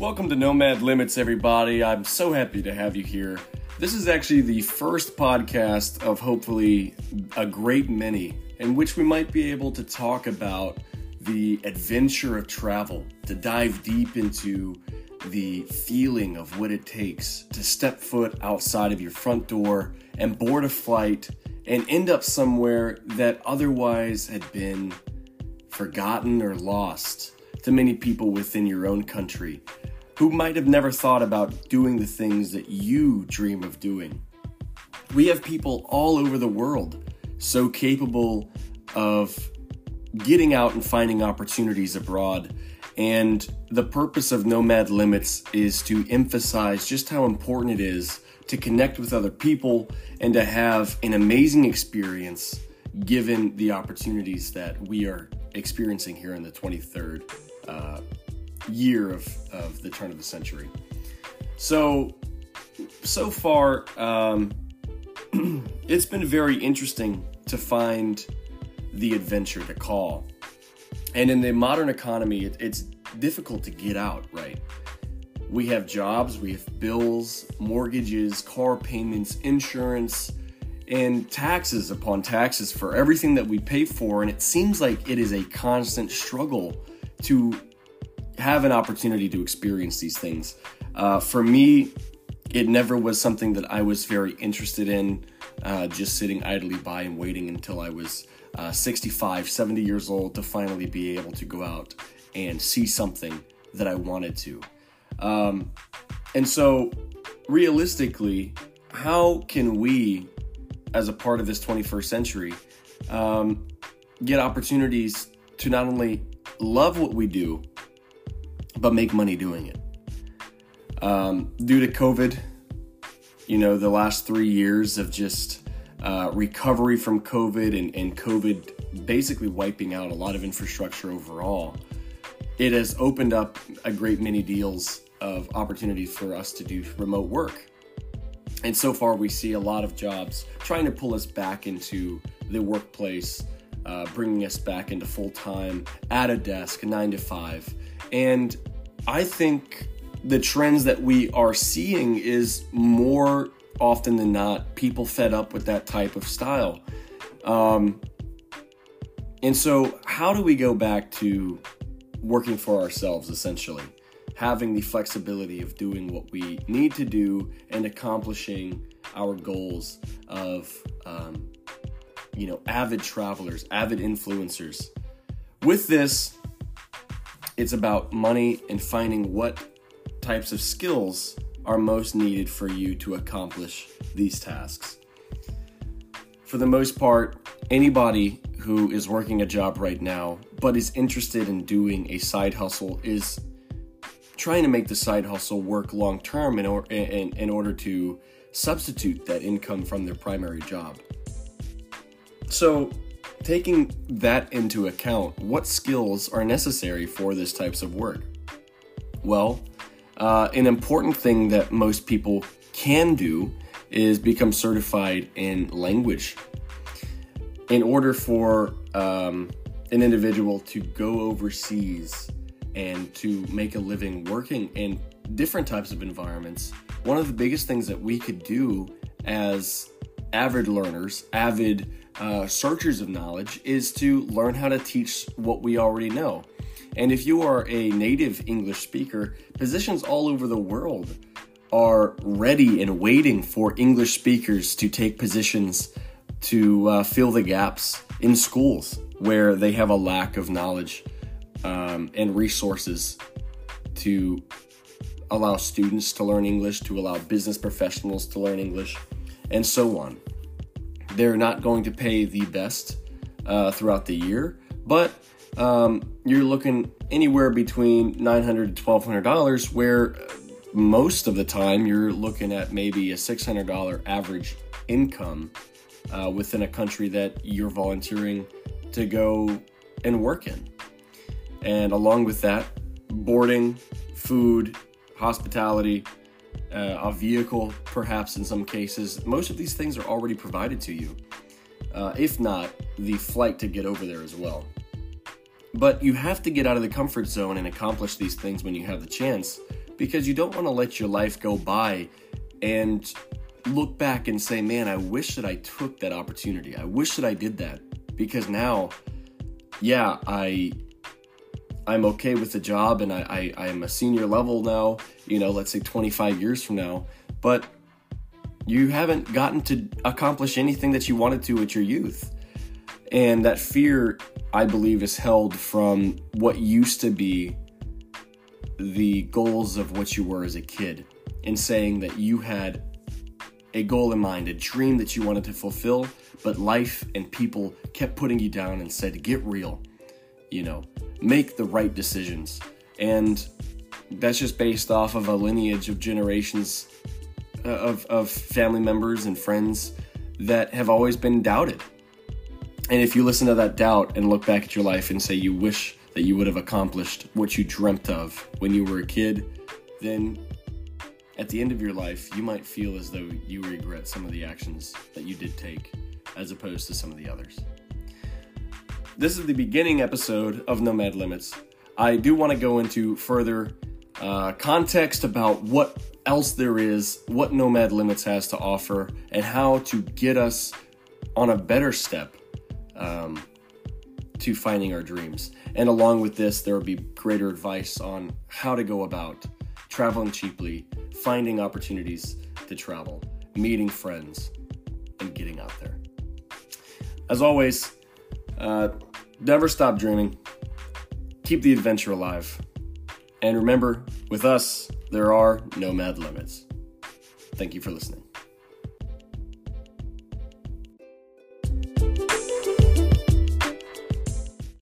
Welcome to Nomad Limits, everybody. I'm so happy to have you here. This is actually the first podcast of hopefully a great many in which we might be able to talk about the adventure of travel, to dive deep into the feeling of what it takes to step foot outside of your front door and board a flight and end up somewhere that otherwise had been forgotten or lost to many people within your own country who might have never thought about doing the things that you dream of doing. We have people all over the world so capable of getting out and finding opportunities abroad. And the purpose of Nomad Limits is to emphasize just how important it is to connect with other people and to have an amazing experience given the opportunities that we are experiencing here in the 23rd uh, year of, of the turn of the century. So, so far, um, it's been very interesting to find the adventure to call. And in the modern economy, it, it's difficult to get out, right? We have jobs, we have bills, mortgages, car payments, insurance, and taxes upon taxes for everything that we pay for. And it seems like it is a constant struggle to have an opportunity to experience these things. Uh, for me, it never was something that I was very interested in, uh, just sitting idly by and waiting until I was uh, 65, 70 years old to finally be able to go out and see something that I wanted to. Um, and so, realistically, how can we, as a part of this 21st century, um, get opportunities to not only love what we do, but make money doing it? Um, due to COVID, you know, the last three years of just uh, recovery from COVID and, and COVID basically wiping out a lot of infrastructure overall, it has opened up a great many deals of opportunities for us to do remote work. And so far, we see a lot of jobs trying to pull us back into the workplace, uh, bringing us back into full time at a desk, nine to five. And I think the trends that we are seeing is more often than not people fed up with that type of style. Um, and so, how do we go back to working for ourselves essentially? Having the flexibility of doing what we need to do and accomplishing our goals of, um, you know, avid travelers, avid influencers. With this, it's about money and finding what types of skills are most needed for you to accomplish these tasks. For the most part, anybody who is working a job right now but is interested in doing a side hustle is trying to make the side hustle work long term in, or, in, in order to substitute that income from their primary job. So, taking that into account, what skills are necessary for this types of work? Well, uh, an important thing that most people can do is become certified in language. In order for um, an individual to go overseas and to make a living working in different types of environments, one of the biggest things that we could do as avid learners, avid uh, searchers of knowledge, is to learn how to teach what we already know. And if you are a native English speaker, positions all over the world are ready and waiting for English speakers to take positions to uh, fill the gaps in schools where they have a lack of knowledge um, and resources to allow students to learn English, to allow business professionals to learn English, and so on. They're not going to pay the best uh, throughout the year, but um, you're looking anywhere between 900 to $1,200, where most of the time you're looking at maybe a $600 average income uh, within a country that you're volunteering to go and work in. And along with that, boarding, food, hospitality, uh, a vehicle, perhaps in some cases, most of these things are already provided to you. Uh, if not, the flight to get over there as well. But you have to get out of the comfort zone and accomplish these things when you have the chance because you don't want to let your life go by and look back and say, man, I wish that I took that opportunity. I wish that I did that because now, yeah, I. I'm okay with the job and I, I, I'm a senior level now, you know, let's say 25 years from now, but you haven't gotten to accomplish anything that you wanted to at your youth. And that fear, I believe, is held from what used to be the goals of what you were as a kid, and saying that you had a goal in mind, a dream that you wanted to fulfill, but life and people kept putting you down and said, get real, you know, make the right decisions. And that's just based off of a lineage of generations uh, of, of family members and friends that have always been doubted. And if you listen to that doubt and look back at your life and say you wish that you would have accomplished what you dreamt of when you were a kid, then at the end of your life, you might feel as though you regret some of the actions that you did take as opposed to some of the others. This is the beginning episode of Nomad Limits. I do want to go into further uh, context about what else there is, what Nomad Limits has to offer, and how to get us on a better step um, to finding our dreams. And along with this, there will be greater advice on how to go about traveling cheaply, finding opportunities to travel, meeting friends, and getting out there. As always, uh, never stop dreaming, keep the adventure alive, and remember, with us, there are no mad limits. Thank you for listening.